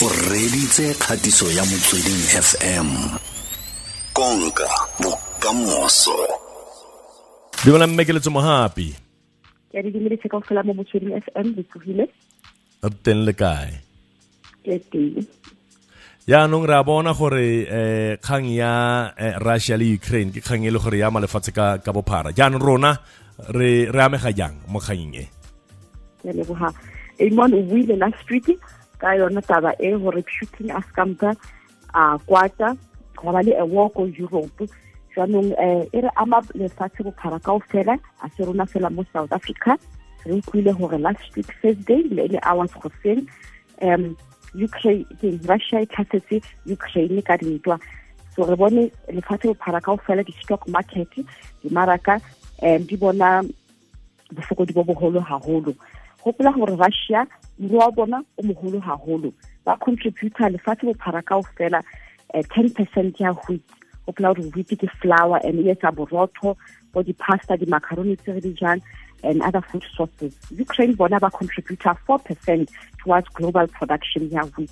o reditse kgatiso ya motsweding fm konka bokamoso. Dumela mme ke letso mohapi ke a di dumedise kao fela mo motsweding fm le tsogile. A teng le kae? Ke teng. Yaanong re a bona gore eh kgang ya eh, russia le ukraine ke kgang e le gore ya malefatshe ka, ka bophara. Jaanong rona re re amega jang mo kganyeng e? Ke leboga amon o buile last week ka yona taba e gore shooting a scampa a kwata go ba le a walk ko europe. Jaanong um e re ama lefatshe bophara kao fela a se rona fela mo south africa. Re utlwile gore last week thursday le le hours goseng um ukraine russia e tlhasetse ukraine ka dintwa. So re bone lefatshe bophara kao fela di-stock market dimaraka um di bona bofokodi bo bogolo haholo gopola gore russia moro wa bona o mogolo haholo. Ba contributa lefatshe bophara kao fela um ten percent ya wheat. Gopola gore wheat ke flour and e etsa borotho bo di-pasta di-macaroni tse re di jang and other food sources. Ukraine bona ba contributa four percent towards global production ya wheat.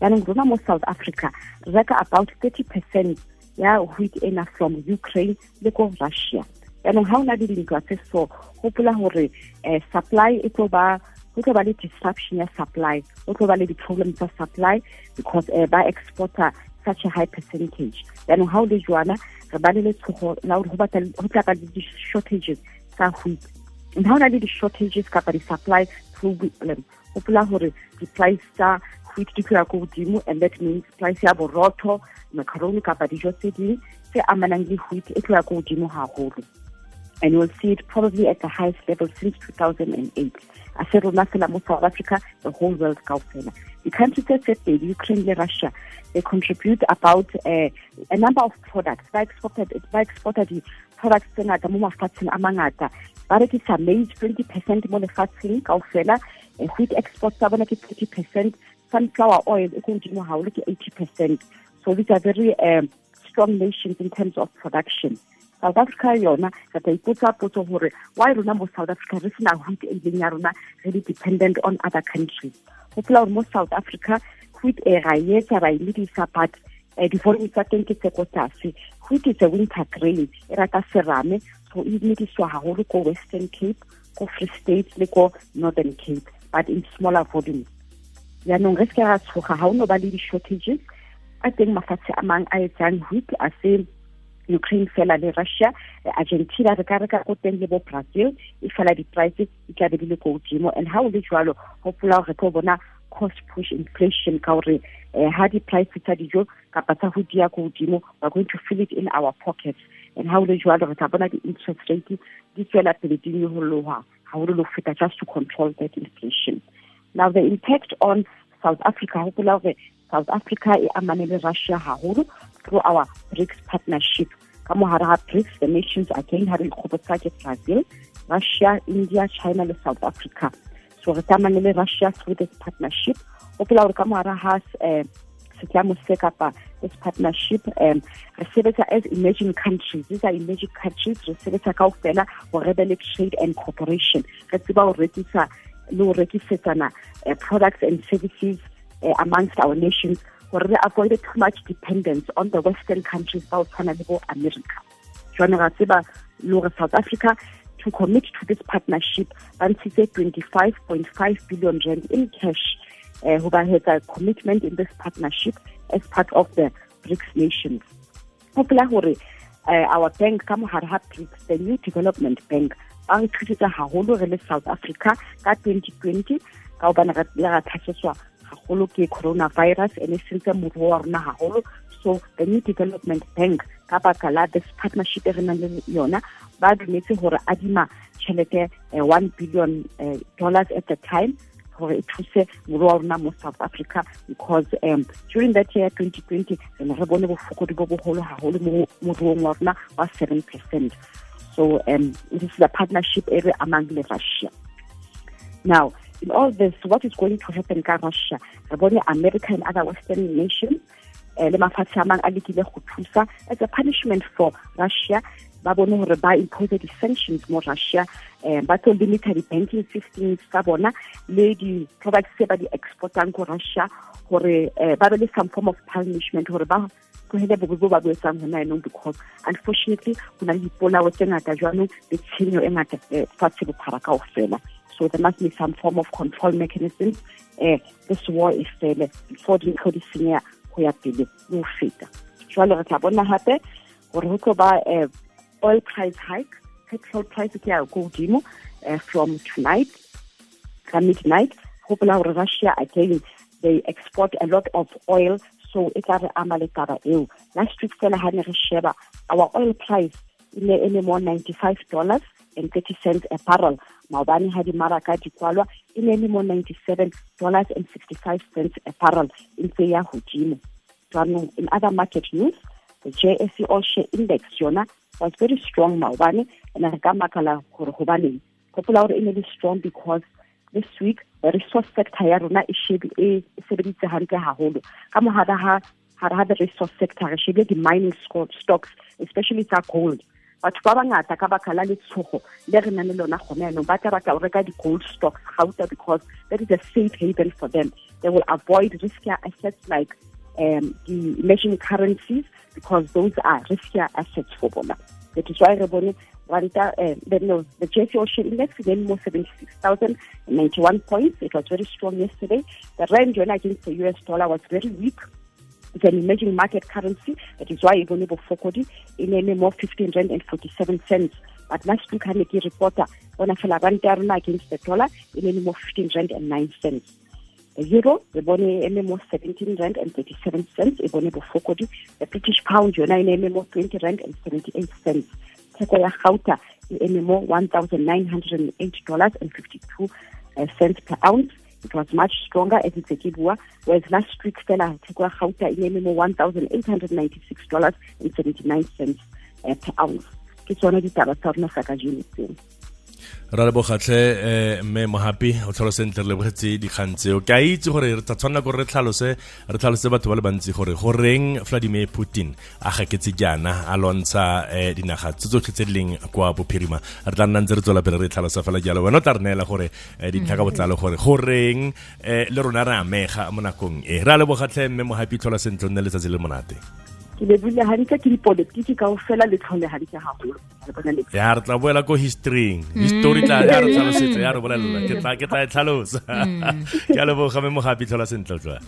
Yaanong rona mo south africa re reka about thirty percent ya wheat ena from ukraine le ko russia yaanong ga o na le dintwa tse so gopola gore um supply e tlo ba go tlo ba le disruption ya supply go tlo ba le di-problem tsa supply because um ba exporter such a high percentage. Yaanong ga o le jwana re ba le letshogo la gore go tla ba le di-shortages tsa wheat ha o na le di-shortages kapa di-supply problem gopola gore di-price tsa wheat di tloya ko godimo and that means price ya borotho macaroni kapa dijo tse ding tse amanang le wheat e tloya ko godimo haholo and you'll see it probably at the highest level since 2008 a se rona fela mo south africa the whole world kaofela The countries that tse pedi ukraine russia they contribute about uh, a number of products. Ba exported ba exporta di-products tse ngata mo mafatsheng a mangata. Ba rekisa maize twenty percent mo lefatsheng kaofela wheat exports ke thirty percent. Sunflower oil e ko godimo haholo ke eighty percent. So these are very um, strong nations in terms of production south africa yona re tla ipotsa potso gore why rona mo south africa re sena wheat e leng ya rona re le dependent on other countries. Gopola gore mo south africa wheat e ra etsa ra e medisa but um di-volume tsa teng ke tse ko tlase. Wheat is a winter grain e rata serame so e medisiwa haholo ko western cape ko free state le ko northern cape but in smaller volumes yaanong re se ke ra tshoga ga o no ba le di-shortages a teng mafatshe a mang a etsang wheat a se ukraine fela le russia argentina re ka reka ko teng le bo brazil e fela di-price di tla be di le ko godimo and ha o le jwalo gopola gore re tlo bona cost push inflation ka gore um ha di-price tsa dijo kapa tsa go dia ko godimo we're going to feel it in our pockets. And ha o le jwalo re tla bona di-interest rate di tswela pele di nyoloha haholo le go feta just to control that inflation. Now the impact on south africa gopola gore south africa e amane le russia haholo through our brics partnership. Ka mogare ga brics the nations again ha re ikgopotsa ke brazil russia india china le south africa. So re tsamane le russia through this partnership. Gopola gore ka mogare ga um setlamo se kapa this partnership um re sebetsa as emerging countries. These are emerging countries. Re sebetsa kao fela go rebele trade and cooperation. Re tseba go rekisa le go rekisetsana products and services uh, amongst our nations gore re avoid too much dependence on the western countries ba america. South africa to commit to this partnership ntshitse twenty-five point five billion rand in cash uh, go ba hetsa commitment in this partnership as part of the brics nations gore uh, our bank ka brics the new development bank ba south africa ka twenty twenty ka gobane le ga tlhasetswa gagolo ke coronavirus and e sentse moruo wa rona gagolo so the new development bank ka baka la this partnership e re nang le yona ba dumetse gore adima tšhelete one billion dollars at the time gore e thuse moruo wa rona mo south africa because um, during that year 2020 re ne re bone bofokodi bo bogolo gagolo mo moruong wa rona wa seven percent. So um, this is a partnership e re amang le russia now in all this, what is going to happen in Russia? About America and other Western nations, um le mafatshe a mang a lekile go as a punishment for russia ba bone gore ba impose di-sanctions mo russia um ba tlo limita di-banking systems tsa bona le di-products tse ba di-exportang russia gore um le some form of punishment gore ba tlogele bobe bo ba bo etsang gona yanong because unfortunately go na le dipolao tse ngata jwanong le tshenyo e ngata fatshe bophara fela so there must be some form of control mechanisms uh, this war is fele before dintho di senyeya go ya pele le go feta jwale re tla bona gape gore go tlo ba uh, oil price hike petrol price ke ya go godimo uh, from tonight ka midnight. Gopola gore russia again they export a lot of oil so e tla re ama last week fela ga ne re our oil price e ne e le mo ninety five dollars and thirty cents a barrel. Maobane ga dimaraka di kwalwa e ne le mo ninety seven dollars and sixty five cents a barrel e ntse ya in other market news the JSE All Share Index yona was very strong maobane and re ka makala gore gobaneng strong because this week the resource sector ya rona e sebeditse hantle haholo. Ka mohara ha ha the resource sector re shebile di-mining stocks especially tsa gold batho ba bangata ka baka la letshogo le re nang le lona gone yanong ba tla batla o reka di-gold stocks gauta because that is a safe haven for them they will avoid riskier assets like um, the emerging currencies because those are riskier assets for bona that is why re bone ranta uh, the, no, the JSE All Share Index then more 76,091 points. It was very strong yesterday. The rand against the US dollar was very weak. It's an emerging market currency. That is why able fokodi in more 15 rand and 47 cents. But last week, I make a reporter on a rand against the dollar in more 15 rand and 9 cents. The euro, the bone more 17 rand and 37 cents. Able fokodi. The British pound, you know, in more 20 rand and 78 cents. theko ya gauta eme mo one thousand nine hundred and eight dollars and fifty two uh, cents per ounce it was much stronger as bua whereas last week fela theko ya gauta e eme mo one thousand eight hundred ninety six dollars and seventy nine cents uh, per ounce. Ke tsone ditaba tsa rona sa ka ra lebogatlhe um mme mohapi o tlhalose ntle re lebogetse dikgang tseo. Ke a itse gore re tla tshwanela gore re tlhalose re tlhalose batho ba le bantsi gore goreng vladimir putin a gaketse jaana a lontsha um dinaga tse tsotlhe tse di leng kwa bophirima. Re tla nna ntse re tswela pele re tlhalosa fela jalo. Wena o tla re neela gore dintlha ka botlalo gore goreng um le rona re amega mo nakong e. Re a lebogatlhe mme mohapi tlhola sentle o nne letsatsi le monate ke lebile hantle ke dipolotiki kao fela le tlhole hantle haholo. Ya re tla boela ko historyng. History tla ya re tlhalosetse ya re bolelela ke tla e tlhalosa. Ke a leboga mme mogapi tlhola sentle tlwa